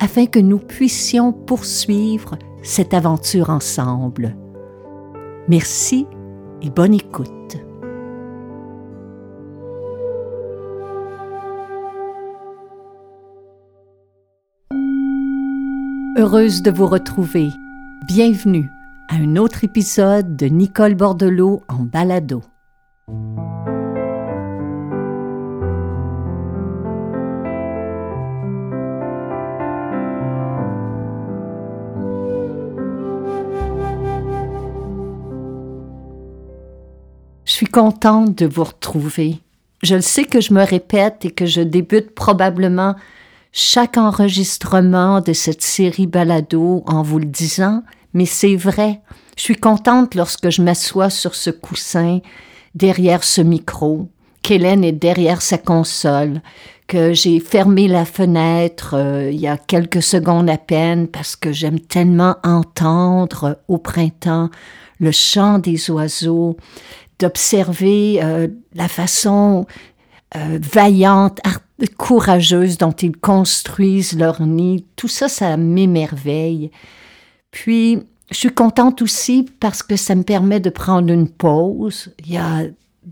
afin que nous puissions poursuivre cette aventure ensemble. Merci et bonne écoute. Heureuse de vous retrouver. Bienvenue à un autre épisode de Nicole Bordelot en balado. Contente de vous retrouver. Je le sais que je me répète et que je débute probablement chaque enregistrement de cette série balado en vous le disant, mais c'est vrai. Je suis contente lorsque je m'assois sur ce coussin, derrière ce micro, qu'Hélène est derrière sa console, que j'ai fermé la fenêtre euh, il y a quelques secondes à peine parce que j'aime tellement entendre au printemps le chant des oiseaux, d'observer euh, la façon euh, vaillante, courageuse dont ils construisent leur nid. Tout ça, ça m'émerveille. Puis, je suis contente aussi parce que ça me permet de prendre une pause. Il y a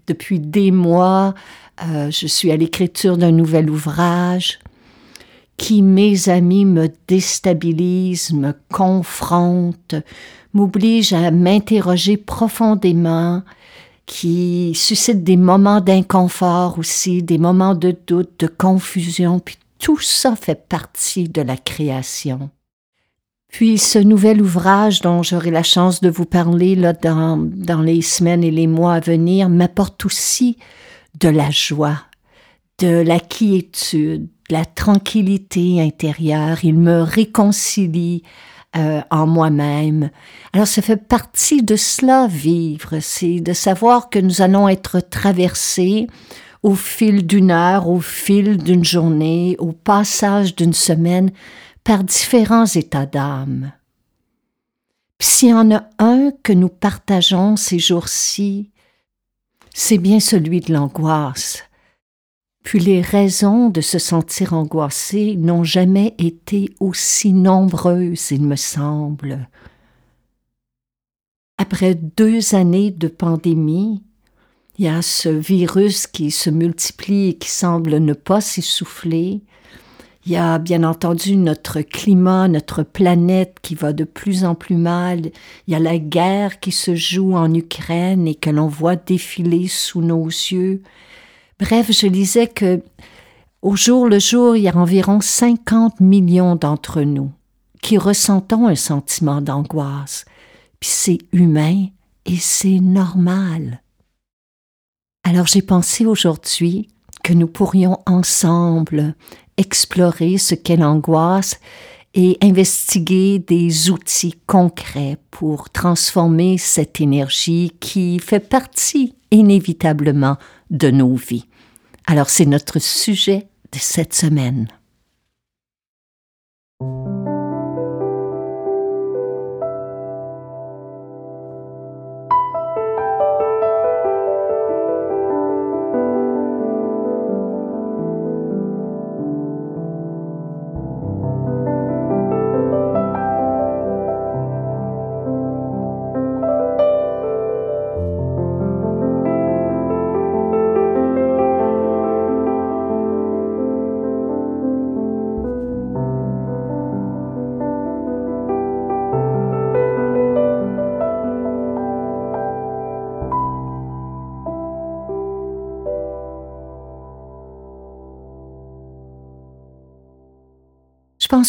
depuis des mois, euh, je suis à l'écriture d'un nouvel ouvrage qui, mes amis, me déstabilise, me confronte, m'oblige à m'interroger profondément qui suscite des moments d'inconfort aussi, des moments de doute, de confusion, puis tout ça fait partie de la création. Puis ce nouvel ouvrage dont j'aurai la chance de vous parler là, dans, dans les semaines et les mois à venir m'apporte aussi de la joie, de la quiétude, de la tranquillité intérieure. Il me réconcilie euh, en moi-même. Alors ça fait partie de cela vivre, c'est de savoir que nous allons être traversés au fil d'une heure, au fil d'une journée, au passage d'une semaine, par différents états d'âme. S'il y en a un que nous partageons ces jours-ci, c'est bien celui de l'angoisse, puis les raisons de se sentir angoissé n'ont jamais été aussi nombreuses, il me semble. Après deux années de pandémie, il y a ce virus qui se multiplie et qui semble ne pas s'essouffler. Il y a bien entendu notre climat, notre planète qui va de plus en plus mal. Il y a la guerre qui se joue en Ukraine et que l'on voit défiler sous nos yeux. Bref, je lisais que au jour le jour, il y a environ 50 millions d'entre nous qui ressentons un sentiment d'angoisse. Puis c'est humain et c'est normal. Alors j'ai pensé aujourd'hui que nous pourrions ensemble explorer ce qu'est l'angoisse et investiguer des outils concrets pour transformer cette énergie qui fait partie inévitablement de nos vies. Alors c'est notre sujet de cette semaine.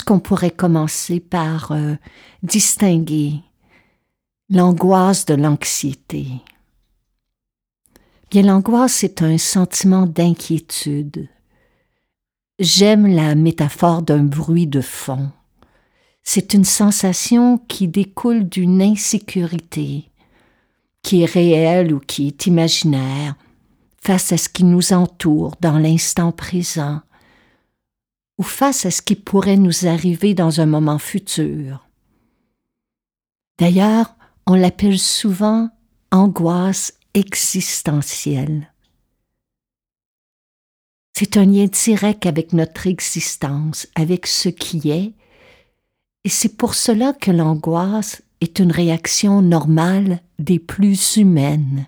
Qu'on pourrait commencer par euh, distinguer l'angoisse de l'anxiété? Bien, l'angoisse est un sentiment d'inquiétude, J'aime la métaphore d'un bruit de fond. C'est une sensation qui découle d'une insécurité, qui est réelle ou qui est imaginaire, face à ce qui nous entoure dans l'instant présent, ou face à ce qui pourrait nous arriver dans un moment futur. D'ailleurs, on l'appelle souvent angoisse existentielle. C'est un lien direct avec notre existence, avec ce qui est, et c'est pour cela que l'angoisse est une réaction normale des plus humaines.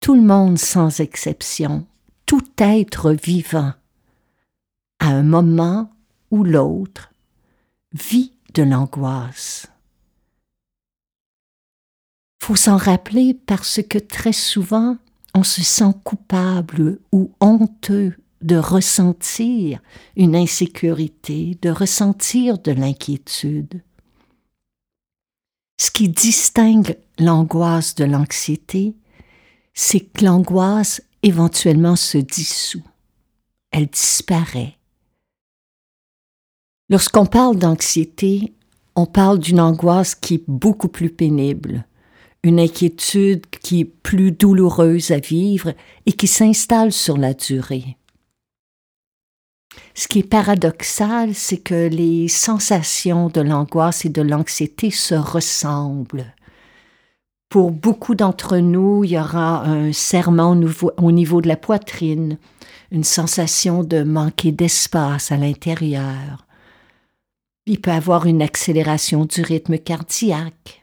Tout le monde sans exception, tout être vivant, à un moment ou l'autre, vit de l'angoisse. Faut s'en rappeler parce que très souvent, on se sent coupable ou honteux de ressentir une insécurité, de ressentir de l'inquiétude. Ce qui distingue l'angoisse de l'anxiété, c'est que l'angoisse éventuellement se dissout, elle disparaît. Lorsqu'on parle d'anxiété, on parle d'une angoisse qui est beaucoup plus pénible, une inquiétude qui est plus douloureuse à vivre et qui s'installe sur la durée. Ce qui est paradoxal, c'est que les sensations de l'angoisse et de l'anxiété se ressemblent. Pour beaucoup d'entre nous, il y aura un serment au niveau de la poitrine, une sensation de manquer d'espace à l'intérieur. Il peut avoir une accélération du rythme cardiaque,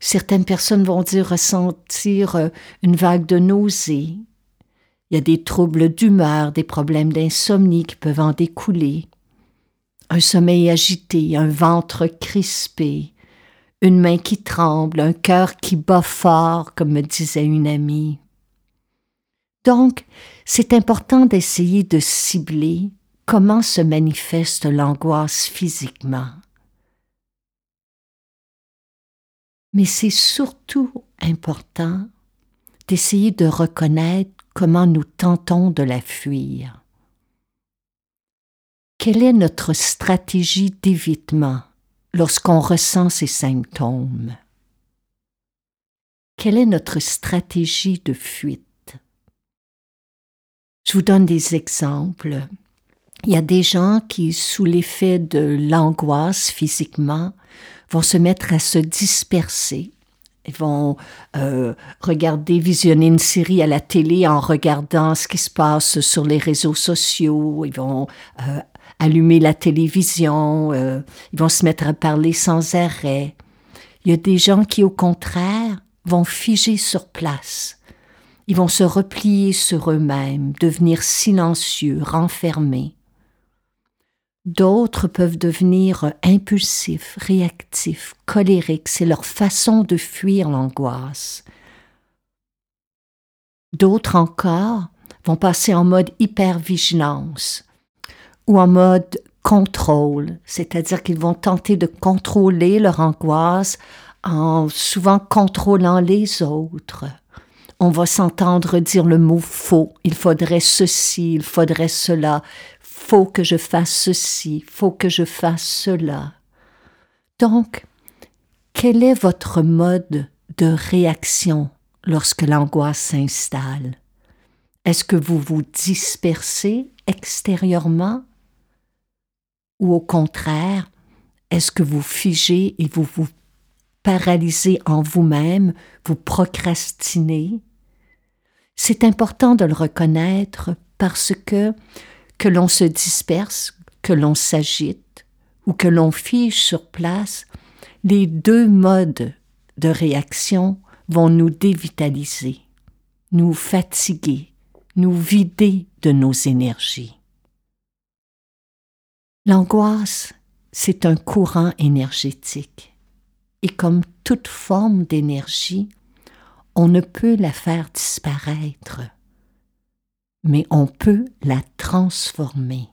Certaines personnes vont dire ressentir euh, une vague de nausées. Il y a des troubles d'humeur, des problèmes d'insomnie qui peuvent en découler. Un sommeil agité, un ventre crispé, une main qui tremble, un cœur qui bat fort, comme me disait une amie. Donc, c'est important d'essayer de cibler comment se manifeste l'angoisse physiquement? Mais c'est surtout important d'essayer de reconnaître comment nous tentons de la fuir. Quelle est notre stratégie d'évitement lorsqu'on ressent ces symptômes? Quelle est notre stratégie de fuite? Je vous donne des exemples. Il y a des gens qui, sous l'effet de l'angoisse physiquement, vont se mettre à se disperser. Ils vont euh, regarder, visionner une série à la télé en regardant ce qui se passe sur les réseaux sociaux. Ils vont euh, allumer la télévision. Euh, ils vont se mettre à parler sans arrêt. Il y a des gens qui, au contraire, vont figer sur place. Ils vont se replier sur eux-mêmes, devenir silencieux, renfermés. D'autres peuvent devenir impulsifs, réactifs, colériques. C'est leur façon de fuir l'angoisse. D'autres encore vont passer en mode hypervigilance ou en mode contrôle, c'est-à-dire qu'ils vont tenter de contrôler leur angoisse en souvent contrôlant les autres. On va s'entendre dire le mot faux, il faudrait ceci, il faudrait cela, faut que je fasse ceci, faut que je fasse cela. Donc, quel est votre mode de réaction lorsque l'angoisse s'installe? Est-ce que vous vous dispersez extérieurement? Ou au contraire, est-ce que vous figez et vous vous paralysez en vous-même, vous procrastinez? C'est important de le reconnaître parce que que l'on se disperse, que l'on s'agite ou que l'on fige sur place, les deux modes de réaction vont nous dévitaliser, nous fatiguer, nous vider de nos énergies. L'angoisse, c'est un courant énergétique, et comme toute forme d'énergie, on ne peut la faire disparaître mais on peut la transformer.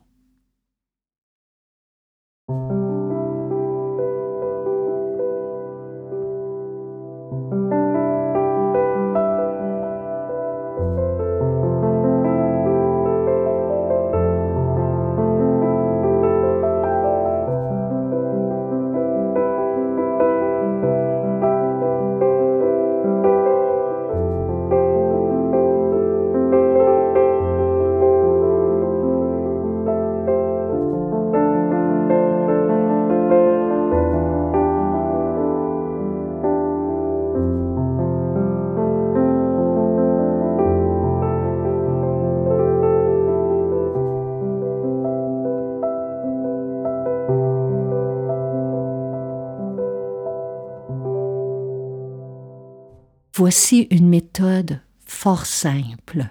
Voici une méthode fort simple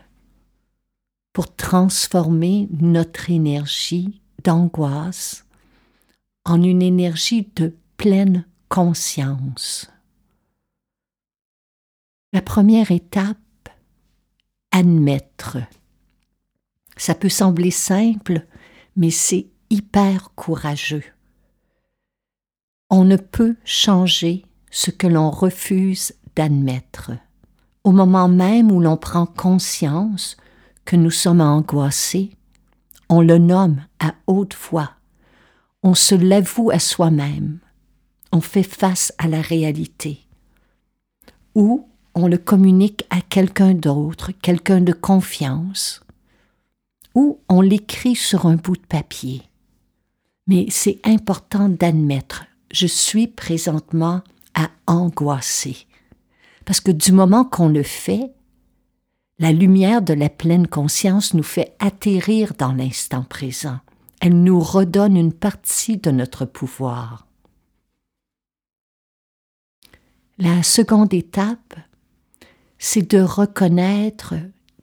pour transformer notre énergie d'angoisse en une énergie de pleine conscience. La première étape, admettre. Ça peut sembler simple, mais c'est hyper courageux. On ne peut changer ce que l'on refuse d'admettre. Au moment même où l'on prend conscience que nous sommes angoissés, on le nomme à haute voix, on se l'avoue à soi-même, on fait face à la réalité, ou on le communique à quelqu'un d'autre, quelqu'un de confiance, ou on l'écrit sur un bout de papier. Mais c'est important d'admettre, je suis présentement à angoisser. Parce que du moment qu'on le fait, la lumière de la pleine conscience nous fait atterrir dans l'instant présent. Elle nous redonne une partie de notre pouvoir. La seconde étape, c'est de reconnaître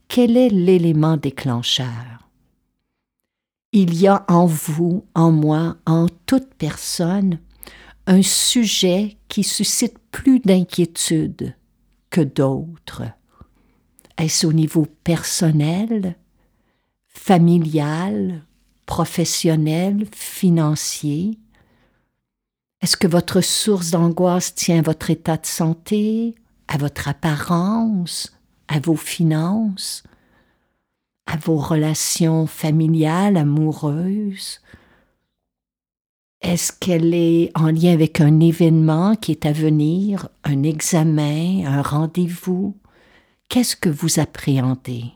quel est l'élément déclencheur. Il y a en vous, en moi, en toute personne, un sujet qui suscite plus d'inquiétude que d'autres. Est-ce au niveau personnel, familial, professionnel, financier? Est-ce que votre source d'angoisse tient à votre état de santé, à votre apparence, à vos finances, à vos relations familiales, amoureuses? Est-ce qu'elle est en lien avec un événement qui est à venir, un examen, un rendez-vous? Qu'est-ce que vous appréhendez?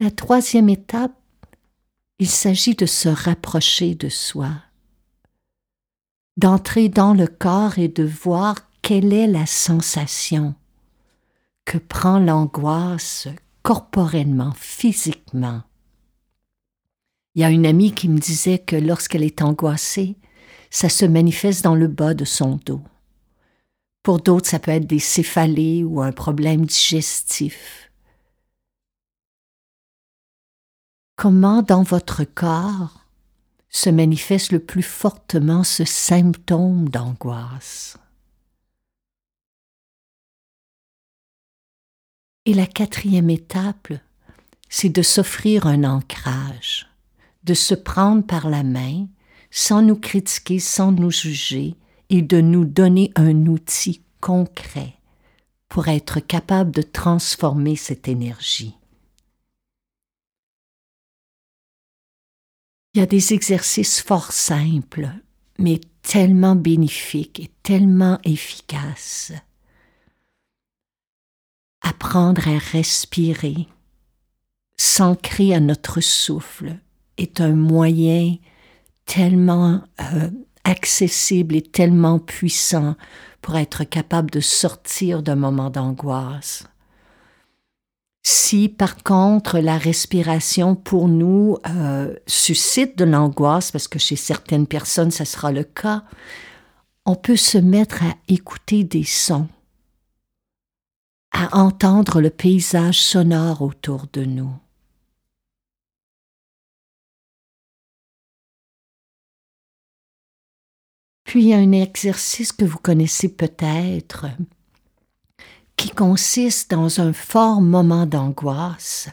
La troisième étape, il s'agit de se rapprocher de soi, d'entrer dans le corps et de voir quelle est la sensation que prend l'angoisse corporellement, physiquement. Il y a une amie qui me disait que lorsqu'elle est angoissée, ça se manifeste dans le bas de son dos. Pour d'autres, ça peut être des céphalées ou un problème digestif. Comment dans votre corps se manifeste le plus fortement ce symptôme d'angoisse? Et la quatrième étape, c'est de s'offrir un ancrage de se prendre par la main, sans nous critiquer, sans nous juger, et de nous donner un outil concret pour être capable de transformer cette énergie. Il y a des exercices fort simples, mais tellement bénéfiques et tellement efficaces. Apprendre à respirer, s'ancrer à notre souffle, est un moyen tellement euh, accessible et tellement puissant pour être capable de sortir d'un moment d'angoisse. Si par contre la respiration pour nous euh, suscite de l'angoisse, parce que chez certaines personnes ça sera le cas, on peut se mettre à écouter des sons, à entendre le paysage sonore autour de nous. Puis il y a un exercice que vous connaissez peut-être qui consiste dans un fort moment d'angoisse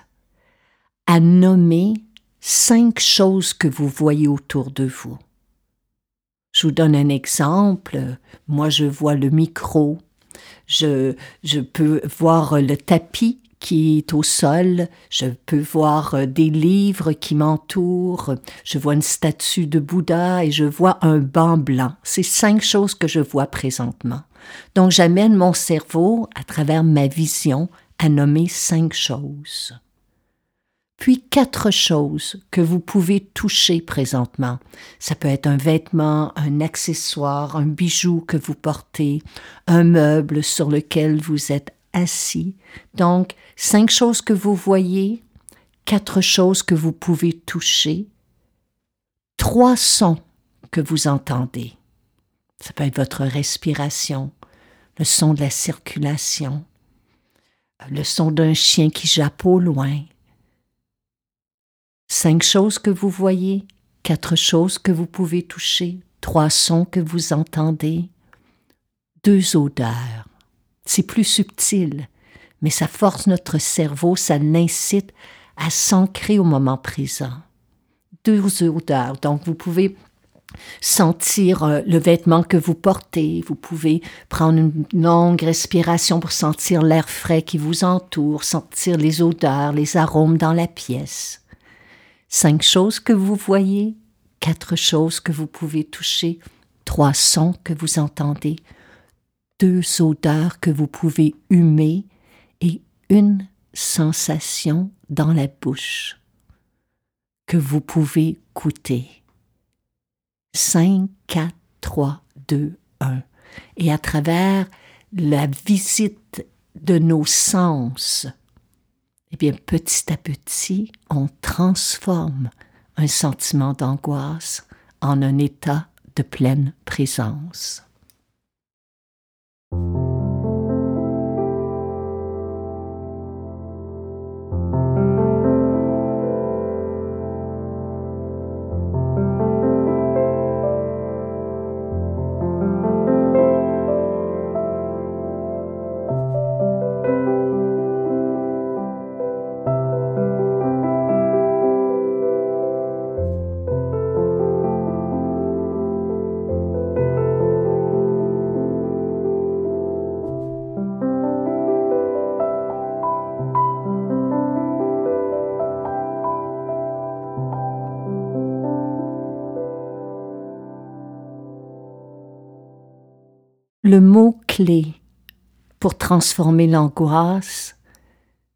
à nommer cinq choses que vous voyez autour de vous. Je vous donne un exemple. Moi, je vois le micro. Je, je peux voir le tapis qui est au sol, je peux voir euh, des livres qui m'entourent, je vois une statue de Bouddha et je vois un banc blanc. C'est cinq choses que je vois présentement. Donc j'amène mon cerveau, à travers ma vision, à nommer cinq choses. Puis quatre choses que vous pouvez toucher présentement. Ça peut être un vêtement, un accessoire, un bijou que vous portez, un meuble sur lequel vous êtes assis. Donc, cinq choses que vous voyez, quatre choses que vous pouvez toucher, trois sons que vous entendez. Ça peut être votre respiration, le son de la circulation, le son d'un chien qui jappe au loin. Cinq choses que vous voyez, quatre choses que vous pouvez toucher, trois sons que vous entendez, deux odeurs. C'est plus subtil, mais ça force notre cerveau, ça l'incite à s'ancrer au moment présent. Deux odeurs. Donc, vous pouvez sentir euh, le vêtement que vous portez, vous pouvez prendre une longue respiration pour sentir l'air frais qui vous entoure, sentir les odeurs, les arômes dans la pièce. Cinq choses que vous voyez, quatre choses que vous pouvez toucher, trois sons que vous entendez, deux odeurs que vous pouvez humer et une sensation dans la bouche que vous pouvez goûter. 5, 4, 3, 2, 1. Et à travers la visite de nos sens, eh bien, petit à petit, on transforme un sentiment d'angoisse en un état de pleine présence. Le mot-clé pour transformer l'angoisse,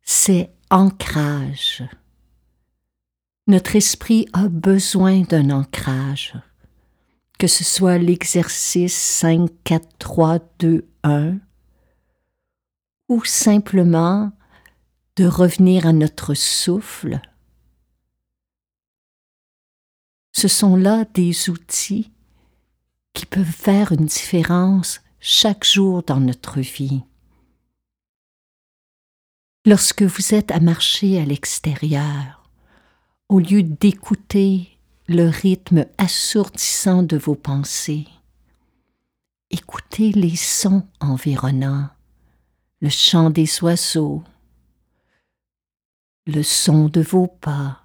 c'est ancrage. Notre esprit a besoin d'un ancrage, que ce soit l'exercice 5, 4, 3, 2, 1, ou simplement de revenir à notre souffle. Ce sont là des outils qui peuvent faire une différence chaque jour dans notre vie. Lorsque vous êtes à marcher à l'extérieur, au lieu d'écouter le rythme assourdissant de vos pensées, écoutez les sons environnants, le chant des oiseaux, le son de vos pas.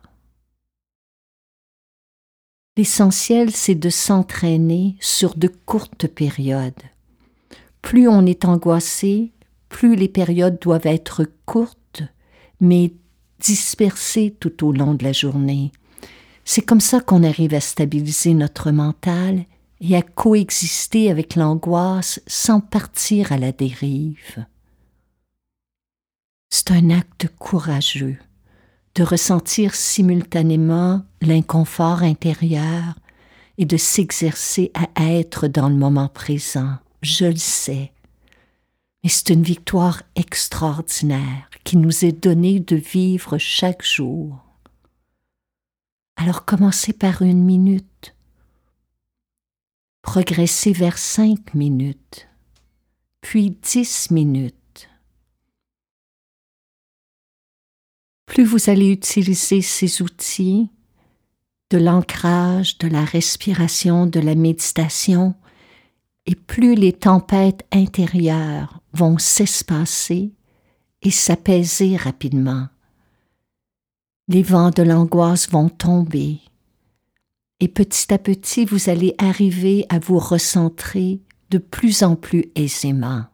L'essentiel, c'est de s'entraîner sur de courtes périodes plus on est angoissé, plus les périodes doivent être courtes, mais dispersées tout au long de la journée. C'est comme ça qu'on arrive à stabiliser notre mental et à coexister avec l'angoisse sans partir à la dérive. C'est un acte courageux de ressentir simultanément l'inconfort intérieur et de s'exercer à être dans le moment présent je le sais. Mais c'est une victoire extraordinaire qui nous est donnée de vivre chaque jour. Alors commencez par une minute, progressez vers cinq minutes, puis dix minutes. Plus vous allez utiliser ces outils, de l'ancrage, de la respiration, de la méditation, et plus les tempêtes intérieures vont s'espacer et s'apaiser rapidement. Les vents de l'angoisse vont tomber et petit à petit vous allez arriver à vous recentrer de plus en plus aisément.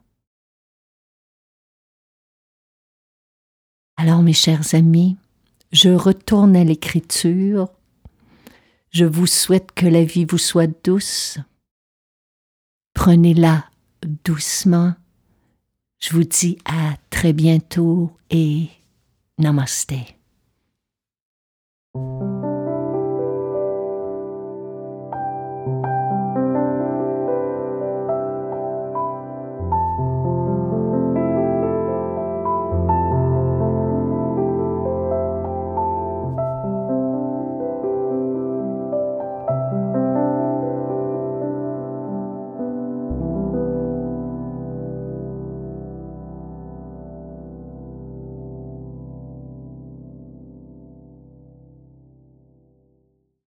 Alors mes chers amis, je retourne à l'écriture. Je vous souhaite que la vie vous soit douce, Prenez-la doucement. Je vous dis à très bientôt et namaste.